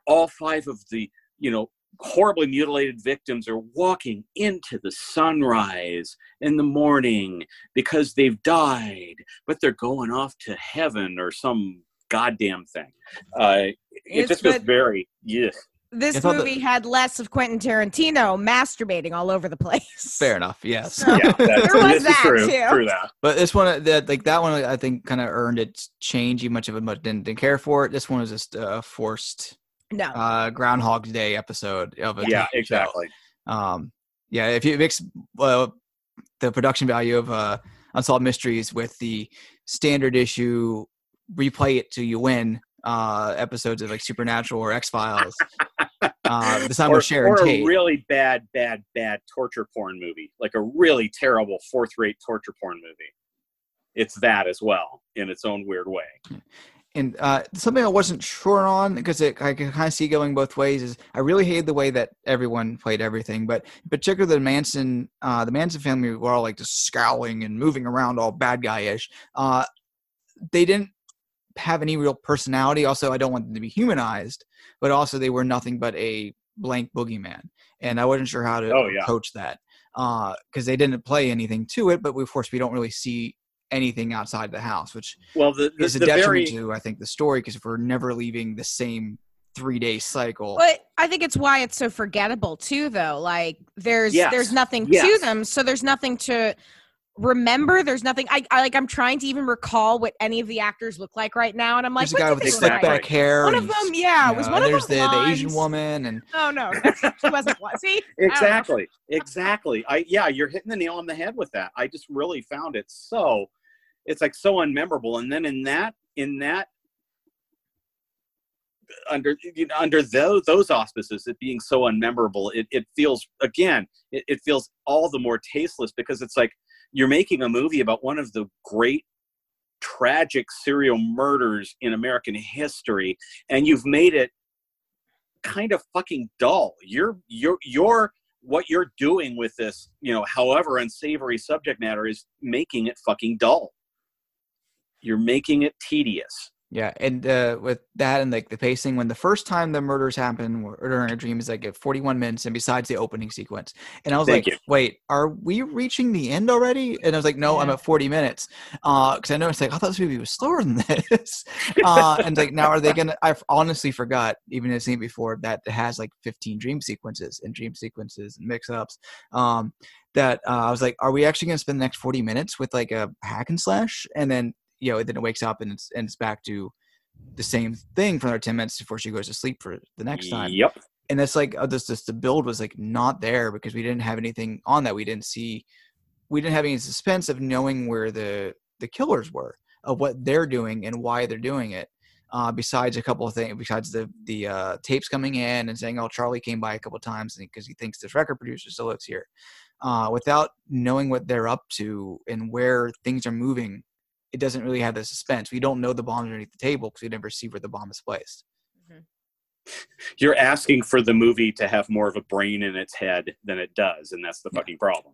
all five of the you know horribly mutilated victims are walking into the sunrise in the morning because they've died, but they're going off to heaven or some goddamn thing. Uh, it It's just feels very yes. This I thought that- movie had less of quentin tarantino masturbating all over the place Fair enough. Yes. So- Yeah, There was that, true. too. True that. But this one, that like that one, I think kind of earned its change. You much of it much didn't, didn't care for it. This one was just a forced no uh, Groundhog's Day episode of a Yeah, TV show. exactly. Um, yeah, if you mix uh, the production value of uh, Unsolved Mysteries with the standard issue, replay it till you win uh, episodes of like Supernatural or X Files. (laughs) uh, this time or, with Sharon or Tate. a really bad, bad, bad torture porn movie, like a really terrible fourth-rate torture porn movie. It's that as well, in its own weird way. and uh, something I wasn't sure on because it, I can kind of see going both ways is I really hated the way that everyone played everything, but in particular the Manson, uh, the Manson family were all like just scowling and moving around all bad guy-ish. Uh, they didn't have any real personality. Also, I don't want them to be humanized, but also they were nothing but a blank boogeyman, and I wasn't sure how to Oh, yeah. coach that uh, because they didn't play anything to it. But we, of course, we don't really see anything outside the house, which Well, the the, is a the detriment very to I think the story because if we're never leaving the same three day cycle. But I think it's why it's so forgettable too, though. Like there's Yes. there's nothing Yes. to them, so there's nothing to remember. There's nothing. I, I like. I'm trying to even recall what any of the actors look like right now, and I'm like, There's a guy with the slick like? back hair. One of them, yeah, you was know, one of there's them the, the Asian woman and (laughs) Oh no, she wasn't one. See, I exactly, exactly. I yeah, you're hitting the nail on the head with that. I just really found it so. It's like so unmemorable, and then in that in that under you know, under those those auspices, it being so unmemorable, it, it feels again, it, it feels all the more tasteless because it's like you're making a movie about one of the great tragic serial murders in American history, and you've made it kind of fucking dull. You're you're you're what you're doing with this, you know, however unsavory subject matter is making it fucking dull. You're making it tedious. Yeah, and uh, with that and like the pacing, when the first time the murders happen or during a dream is like at 41 minutes, and besides the opening sequence, and I was Thank like, you. wait, are we reaching the end already? And I was like, no, I'm at 40 minutes, because I noticed like I thought this movie was slower than (laughs) this, uh, and like now are they gonna? I honestly forgot even as seen before that it has like 15 dream sequences and dream sequences and mix-ups. Um, that uh, I was like, are we actually gonna spend the next 40 minutes with like a hack and slash, and then you know then it wakes up and it's and it's back to the same thing for another 10 minutes before she goes to sleep for the next time Yep. and that's like uh, this, this the build was like not there because we didn't have anything on that we didn't see we didn't have any suspense of knowing where the the killers were of what they're doing and why they're doing it uh, besides a couple of things besides the the uh, tapes coming in and saying oh charlie came by a couple of times because he thinks this record producer still lives here uh, without knowing what they're up to and where things are moving it doesn't really have the suspense we don't know the bomb underneath the table because we never see where the bomb is placed You're asking for the movie to have more of a brain in its head than it does, and that's the Yeah. fucking problem.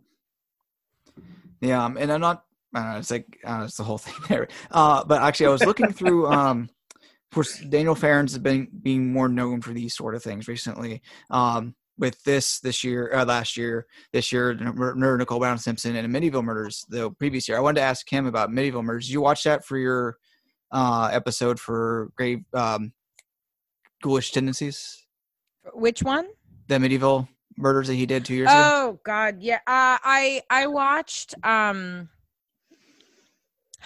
Yeah, um, and I'm not. I don't know, it's like uh, it's the whole (laughs) thing there. Uh, but actually, I was looking through. (laughs) Um, of course, Daniel Farrands has been being more known for these sort of things recently. Um, with this this year, uh, last year, this year, Murder Nicole Brown Simpson and Amityville Murders the previous year. I wanted to ask him about Amityville Murders. Did you watch that for your uh, episode for Grave um, Ghoulish Tendencies? Which one? The Amityville Murders that he did two years ago. Oh God, yeah. Uh, I I watched. Um,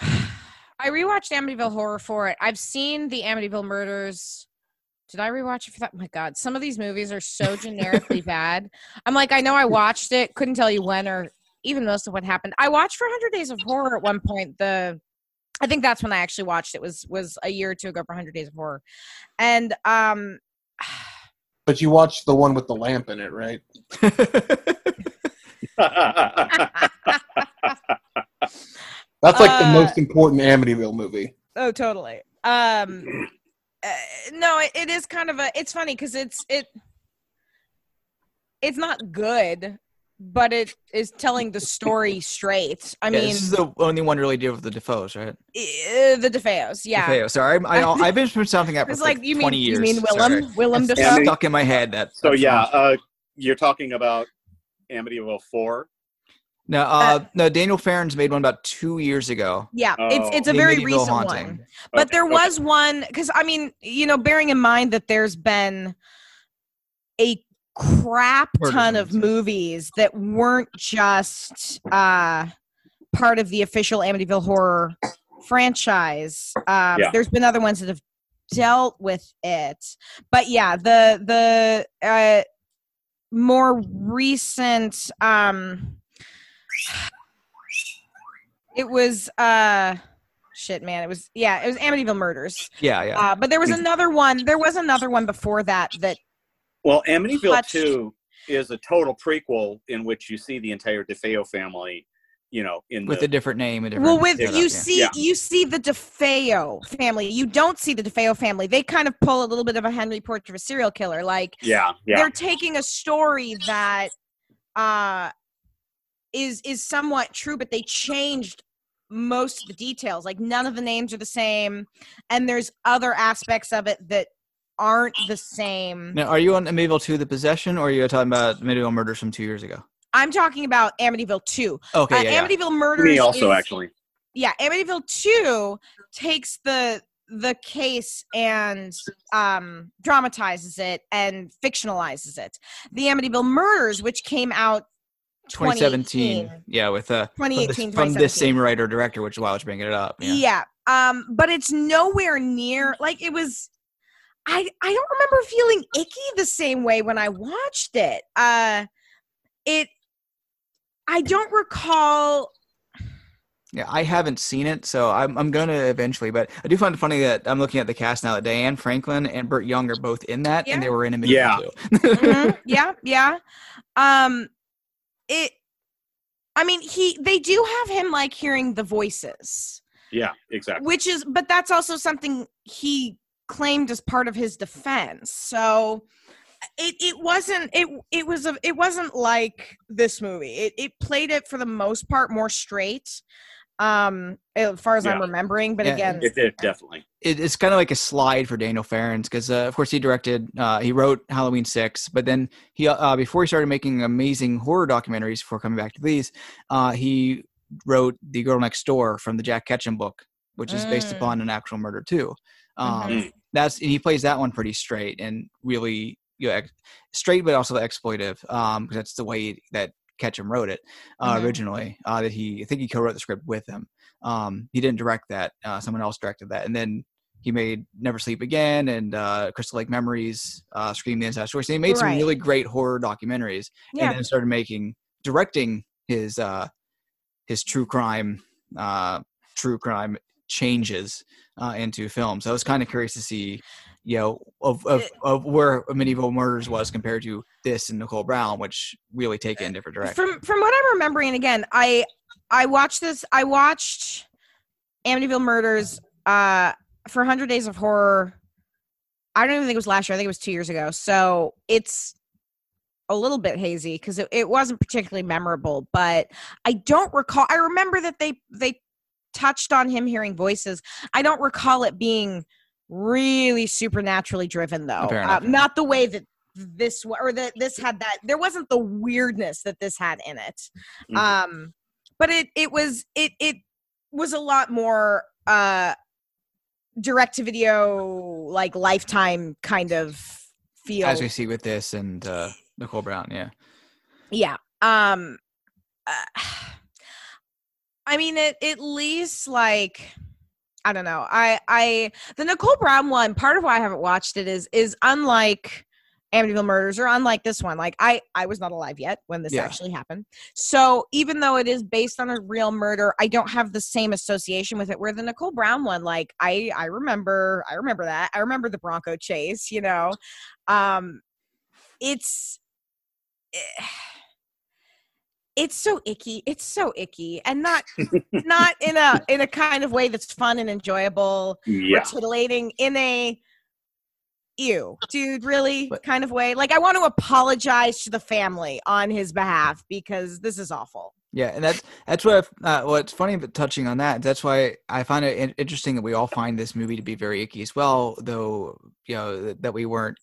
(sighs) I rewatched Amityville Horror for it. I've seen the Amityville Murders. Did I rewatch it for that? Oh my God, some of these movies are so generically bad. I'm like, I know I watched it, couldn't tell you when or even most of what happened. I watched for 100 Days of Horror at one point. The I think that's when I actually watched it. Was was a year or two ago for 100 Days of Horror, and um. (sighs) But you watched the one with the lamp in it, right? (laughs) That's like the Uh, most important Amityville movie. Oh, totally. Um, uh, no, it, it is kind of a. It's funny because it's it. It's not good, but it is telling the story straight. I Yeah, mean, this is the only one really deal with the DeFeos, right? uh, the DeFeos, yeah. DeFeo. Sorry, I, I, I've been putting something up for It's like, like you 20 mean years. you mean Sorry. Willem Willem It's Dafoe? stuck in my head. That so yeah, uh, you're talking about Amityville Four. No, uh, no. Daniel Farrands made one about two years ago. Yeah, Oh. it's it's a The very recent Haunting. one. But Okay, there okay. was one because I mean, you know, bearing in mind that there's been a crap ton of movies. movies that weren't just uh part of the official Amityville horror franchise. Um, Yeah. There's been other ones that have dealt with it, but yeah, the the uh, more recent. um It was uh shit, man. It was yeah, it was Amityville Murders. Yeah, yeah. Uh, but there was another one. There was another one before that that Well, Amityville touched- Two is a total prequel in which you see the entire DeFeo family. You know, in with the a different name. A different well with setup, you yeah. see Yeah. you see the DeFeo family. You don't see the DeFeo family. They kind of pull a little bit of a Henry Portrait of a serial killer. Like yeah, yeah, they're taking a story that uh is is somewhat true but they changed most of the details like none of the names are the same and there's other aspects of it that aren't the same Now, are you on Amityville 2 The Possession, or are you talking about Amityville Murders from two years ago? i'm talking about amityville 2 Okay, uh, yeah, yeah. amityville murders me also is- actually. yeah amityville 2 takes the the case and um dramatizes it and fictionalizes it the amityville murders which came out 2017. 2018. Yeah, with uh, from, 2018 this, from this same writer director, which is why I was bringing it up. Yeah. Yeah. Um, but it's nowhere near like it was. I I don't remember feeling icky the same way when I watched it. Uh, it. I don't recall. Yeah, I haven't seen it, so I'm I'm gonna eventually. But I do find it funny that I'm looking at the cast now that Diane Franklin and Burt Young are both in that, and they were in Amityville Yeah. too. (laughs) Mhm, yeah, yeah. Um, it. I mean, he. They do have him like hearing the voices. Yeah, exactly. which is but that's also something he claimed as part of his defense so it, it wasn't it it was a it wasn't like this movie it, it played it for the most part more straight um as far as i'm remembering but Yeah, again It did definitely. it, it's kind of like a slide for Daniel Farrands because, uh, of course, he directed, uh, he wrote Halloween Six, but then he, uh, before he started making amazing horror documentaries, before coming back to these, uh, he wrote The Girl Next Door from the Jack Ketchum book, which is based Mm. upon an actual murder too. Um, Mhm. That's and he plays that one pretty straight and really, you know, ex- straight, but also exploitive. Um, 'cause that's the way that Ketchum wrote it uh, Mhm. originally. Uh, that he, I think he co-wrote the script with him. Um, he didn't direct that; uh, someone else directed that, and then he made Never Sleep Again and uh, Crystal Lake Memories, uh, Scream the Inside Story. So he made some really great horror documentaries, Yeah. and then started making directing his uh, his true crime uh, true crime changes uh, into film. So I was kind of curious to see, you know, of of, of where Amityville Murders was compared to this and Nicole Brown, which really take it in different directions. from from what I'm remembering, again, I I watched this. I watched Amityville Murders uh, for 100 Days of Horror. I don't even think it was last year. I think it was two years ago. So it's a little bit hazy because it, it wasn't particularly memorable. But I don't recall. I remember that they they touched on him hearing voices. I don't recall it being really supernaturally driven though uh, not the way that this or that this had that. There wasn't the weirdness that this had in it. Mhm. Um, but it it was it it was a lot more uh direct to video like lifetime kind of feel As we see with this and uh, Nicole Brown, yeah. yeah um uh, (sighs) i mean it at least like i don't know. I i the nicole brown one part of why i haven't watched it is is unlike amityville murders or unlike this one like i i was not alive yet when this Yeah. actually happened. So even though it is based on a real murder i don't have the same association with it. Where the nicole brown one like i i remember i remember that. I remember the bronco chase you know? Um it's eh, it's so icky it's so icky and not (laughs) not in a in a kind of way that's fun and enjoyable Yeah. titillating in a ew dude really But- kind of way like i want to apologize to the family on his behalf because this is awful Yeah, and that's that's what uh, what's funny about touching on that. That's why I find it interesting that we all find this movie to be very icky as well. Though you know that, that we weren't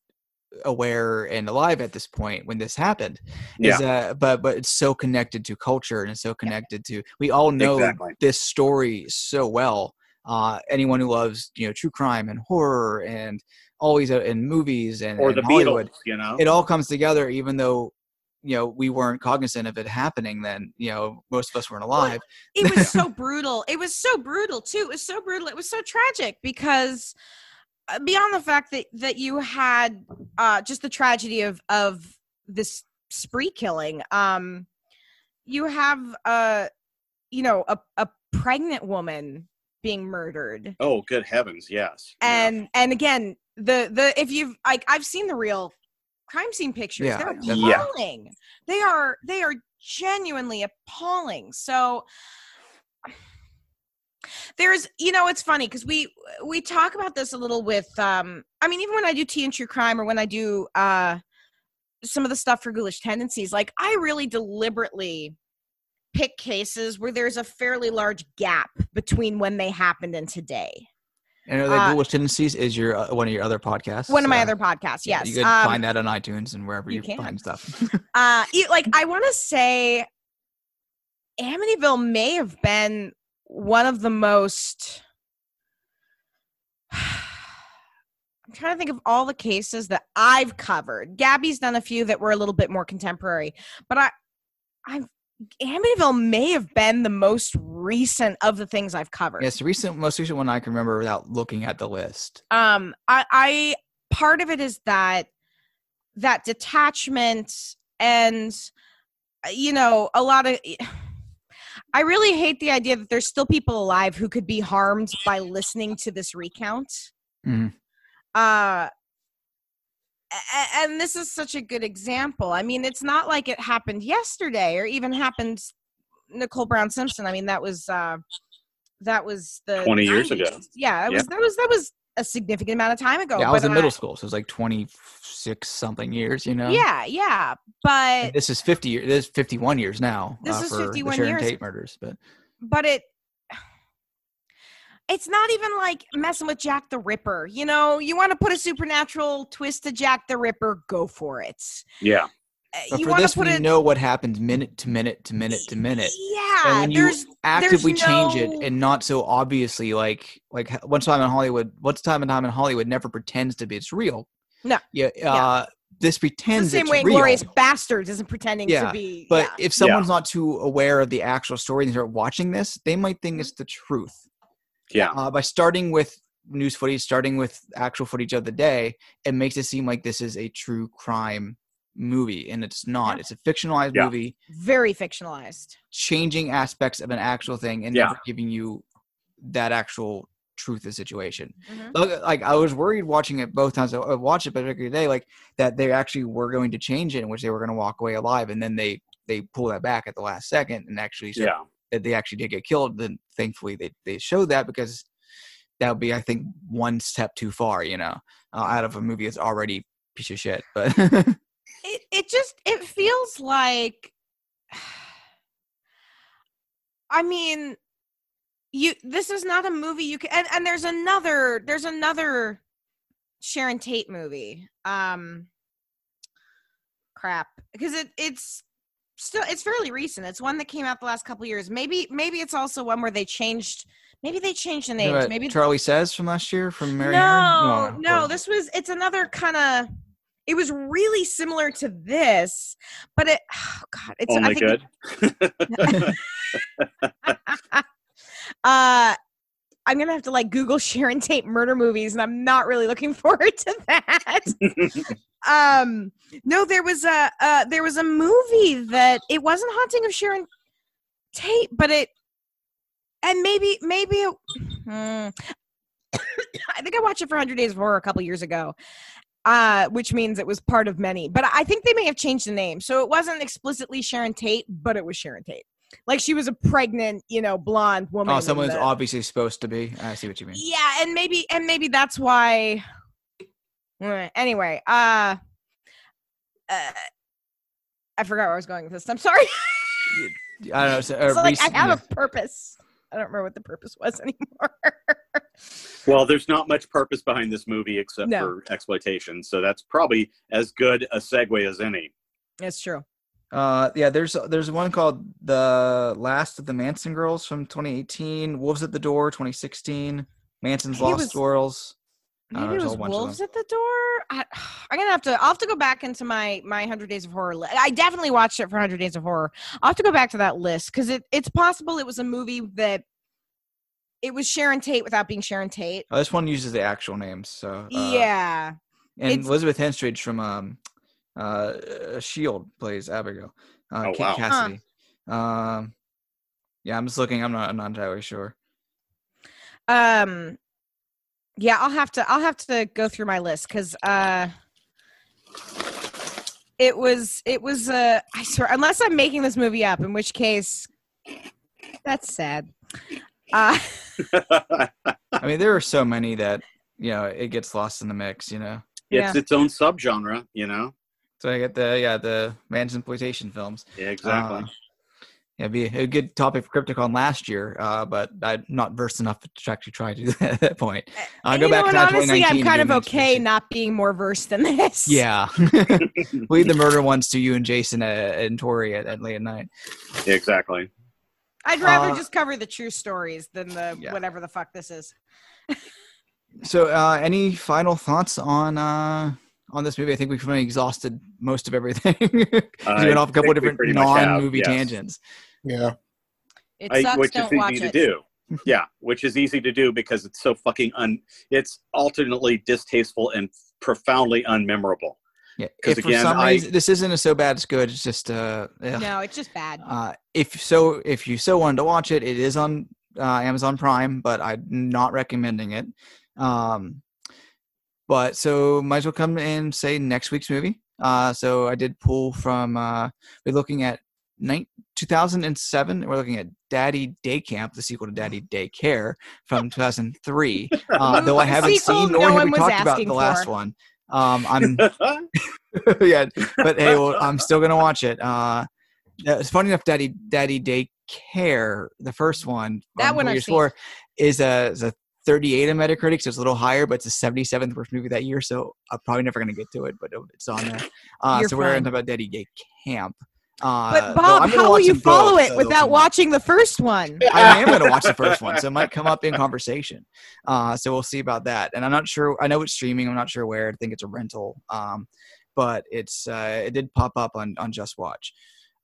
aware and alive at this point when this happened. Is uh, but but it's so connected to culture and it's so connected to. We all know Exactly. this story so well. Uh, anyone who loves you know true crime and horror and always uh, in movies and, Or and the Hollywood Beatles, you know? it all comes together even though you know we weren't cognizant of it happening then you know most of us weren't alive it was (laughs) so brutal it was so brutal too it was so brutal it was so tragic because beyond the fact that that you had uh just the tragedy of of this spree killing um you have a you know a, a pregnant woman being murdered oh, good heavens, yes. Yeah. and and again the the if you've like i've seen the real crime scene pictures Yeah, they're definitely. Yeah. appalling they are they are genuinely appalling so there's you know it's funny because we we talk about this a little with um i mean even when i do tea and true crime or when i do uh some of the stuff for ghoulish tendencies like i really deliberately pick cases where there's a fairly large gap between when they happened and today. And the Uh, ghoulish tendencies is your uh, one of your other podcasts? One of my uh, other podcasts yes you can um, find that on itunes and wherever you, you find stuff. (laughs) Uh like i want to say amityville may have been one of the most i'm trying to think of all the cases that i've covered. Gabby's done a few that were a little bit more contemporary but i i've amityville may have been the most recent of the things i've covered. Yes the recent most recent one i can remember without looking at the list. Um i i part of it is that that detachment and you know a lot of i really hate the idea that there's still people alive who could be harmed by listening to this recount Mhm. uh and this is such a good example i mean it's not like it happened yesterday or even happened nicole brown simpson i mean that was uh that was the 20 years ago. yeah that Yeah. was that was that was a significant amount of time ago yeah i was but in middle school so it was like 26 something years you know yeah yeah but And this is 50 years this is 51 years now This uh, is 51 the sharon years. tate murders but but it it's not even like messing with Jack the Ripper. You know, you want to put a supernatural twist to Jack the Ripper, go for it. yeah. But you for this, put we it know what happens minute to minute to minute to minute. Yeah, and when you there's actively change no- it and not so obviously like like once time in hollywood what's time and time in hollywood never pretends to be it's real No. yeah uh this pretends it's the same it's way real Glorious Bastards isn't pretending Yeah, to be. but yeah. if someone's not too aware of the actual story and they start watching this they might think it's the truth Yeah. uh, by starting with news footage, starting with actual footage of the day, it makes it seem like this is a true crime movie, and it's not. It's a fictionalized Yeah. movie, Very fictionalized. changing aspects of an actual thing and Yeah. never giving you that actual truth of the situation. Mhm. Like, I was worried watching it both times. I watched it, but every day, like that they actually were going to change it, in which they were going to walk away alive, and then they they pull that back at the last second and actually Yeah. that they actually did get killed. Then thankfully they they showed that because that would be I think one step too far, you know, uh, out of a movie that's already piece of shit. But (laughs) It it just it feels like (sighs) I mean you this is not a movie you can and, and there's another there's another Sharon Tate movie. Um crap. Because it it's still it's fairly recent. It's one that came out the last couple years. Maybe maybe it's also one where they changed maybe they changed the names. Maybe Charlie says from last year from Mary. no, no, this was it's another kind of it was really similar to this, but it oh (sighs) god, it's Only I think good. (laughs) uh I'm gonna have to like Google (laughs) Sharon Tate murder movies, and I'm not really looking (laughs) forward to that. um, no, there was a uh, there was a movie that it wasn't Haunting of Sharon Tate, but it and maybe maybe it, hmm. (coughs) I think I watched it for 100 Days of Horror a couple years ago, uh, which means it was part of many. But I think they may have changed the name, so it wasn't explicitly Sharon Tate, but it was Sharon Tate. Like she was a pregnant, you know, blonde woman. Oh, someone's the- obviously supposed to be. I see what you mean. yeah, and maybe and maybe that's why. Eh, Anyway, uh, uh, I forgot where I was going with this. I'm sorry. (laughs) I don't know. So, so like recent- I have a purpose. I don't remember what the purpose was (laughs) anymore. well, there's not much purpose behind this movie except No. for exploitation, so that's probably as good a segue as any. It's true. Uh, yeah, there's there's one called The Last of the Manson Girls from 2018, Wolves at the Door 2016, Manson's Maybe it Lost was- Girls. I don't know, Maybe it was whole bunch of wolves at the door. I, (sighs) I'm gonna have to. I'll have to go back into my my Hundred Days of Horror. Li- I definitely watched it for Hundred Days of Horror. I'll have to go back to that list because it, it's possible it was a movie that it was Sharon Tate without being Sharon Tate. Oh, this one uses the actual names. So uh, yeah, and it's- Elizabeth Henstridge from um, uh, Shield plays Abigail. Uh, Oh, Kate wow. Cassidy. Um, yeah, I'm just looking. I'm not. I'm not entirely sure. um yeah i'll have to i'll have to go through my list because uh it was it was uh i swear unless i'm making this movie up in which case that's sad uh (laughs) I mean, there are so many that you know it gets lost in the mix. You know. it's its own subgenre, you know. So I get the yeah the Manson exploitation films. Yeah, exactly. Uh, yeah, it'd be a good topic for Crypticon last year, uh, but I'm not versed enough to actually try to do (laughs) that at that point. Uh, and go you know back what, to now honestly 2019 i'm kind of okay not being more versed than this Yeah, (laughs) (laughs) leave the murder ones to you and Jason uh, and Tori at, at late at night. exactly. i'd rather Uh, just cover the true stories than the Yeah. whatever the fuck this is So, uh, any final thoughts on uh, on this movie? I think we've really exhausted most of everything. we went off a couple think different pretty much have, non-movie yes. tangents. Yeah. it I, which don't is watch easy it to do. Yeah, which is easy to do because it's so fucking un. It's alternately distasteful and profoundly unmemorable. Yeah, 'Cause if for again, some I- reason this isn't a so bad it's good. It's just uh, ugh. no it's just bad Uh, if so, if you so wanted to watch it, it is on uh, Amazon Prime, but I'm not recommending it. Um, but so might as well come and say next week's movie. Uh, so I did pull from. Uh, we're looking at nine, 2007. We're looking at Daddy Day Camp, the sequel to Daddy Day Care from 2003. Uh, (laughs) though I haven't Sequel seen nor no have we talked about the last one. Um, I'm (laughs) (laughs) yeah, but hey, well, I'm still gonna watch it. Uh, it's funny enough, Daddy Daddy Day Care, the first one, That one seen. 4, is a is a 38 on Metacritic, so it's a little higher, but it's the 77th worst movie that year. So I'm probably never gonna get to it, but it's on there. Uh, so we're fine. gonna talk about Daddy Day Camp. Uh, but bob how will you follow both, it so without watching the first one (laughs) I am going to watch the first one, so it might come up in conversation. Uh, so we'll see about that. And I'm not sure. I know it's streaming. I'm not sure where. I think it's a rental. Um, but it's uh, it did pop up on on Just Watch.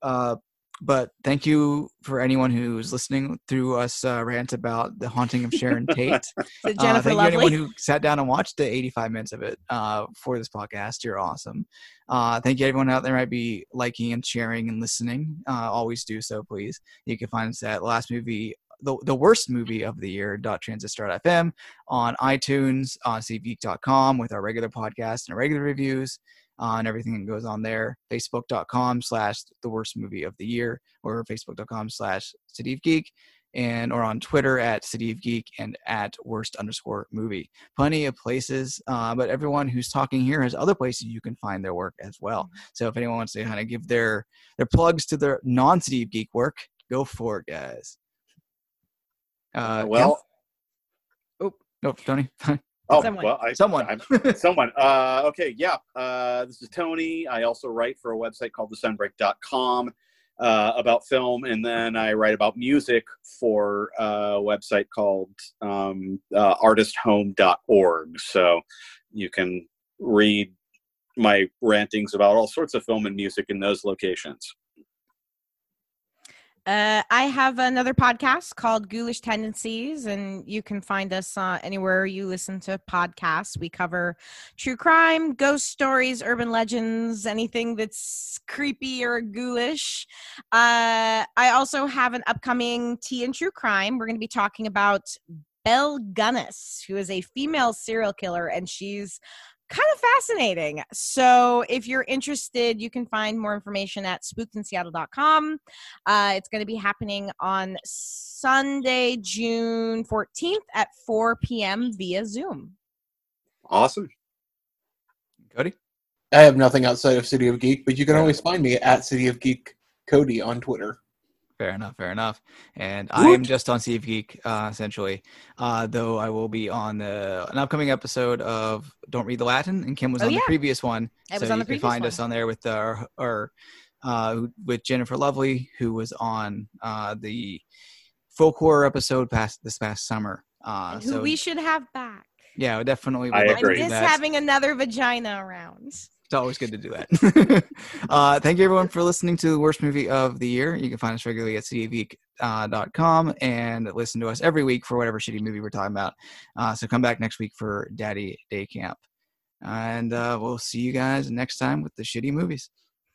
Uh, but thank you for anyone who's listening through us uh, rant about the haunting of Sharon (laughs) Tate. So Uh, Jennifer thank you anyone who sat down and watched the 85 minutes of it uh, for this podcast. You're awesome. Uh, thank you everyone out there might be liking and sharing and listening. Uh, always do so, please. You can find us at last movie. The, the worst movie of the year dot transistor.fm on iTunes on cgeek.com with our regular podcast and our regular reviews uh, and everything that goes on there. Facebook.com slash the worst movie of the year or Facebook.com slash City of Geek and or on Twitter at City of Geek and at worst underscore movie. Plenty of places, uh, but everyone who's talking here has other places you can find their work as well. So if anyone wants to kind of give their their plugs to their non City of Geek work, go for it, guys. Uh, well, oh no, Tony, (laughs) oh, Someone. well, I, someone. I'm, (laughs) someone. Uh, okay, yeah. Uh, this is Tony. I also write for a website called thesunbreak.com uh, about film, and then I write about music for a website called um, uh, artisthome.org. So you can read my rantings about all sorts of film and music in those locations. Uh, I have another podcast called Ghoulish Tendencies, and you can find us uh, anywhere you listen to podcasts. We cover true crime, ghost stories, urban legends, anything that's creepy or ghoulish. Uh, I also have an upcoming Tea and True Crime. We're going to be talking about Belle Gunness, who is a female serial killer, and she's kind of fascinating. So if you're interested, you can find more information at spookedinseattle.com. Uh, it's going to be happening on Sunday, June 14th at 4 p.m. via Zoom. Awesome. Cody. I have nothing outside of City of Geek, but you can always find me at City of Geek Cody on Twitter. Fair enough, fair enough. And I am just on Sea of Geek, uh, essentially. Uh, though I will be on the, an upcoming episode of Don't Read the Latin, and Kim was Oh, on yeah. the previous one. I was so on you the can find one. us on there with our, our uh, with Jennifer Lovely, who was on uh, the folk horror episode past this past summer. Uh, and who so we should have back. yeah, definitely. I would love I to agree. do miss having another vagina around. It's always good to do that. (laughs) uh, thank you everyone for listening to the worst movie of the year. You can find us regularly at cityofgeek.com and listen to us every week for whatever shitty movie we're talking about. Uh, so come back next week for Daddy Day Camp. And uh, we'll see you guys next time with the shitty movies.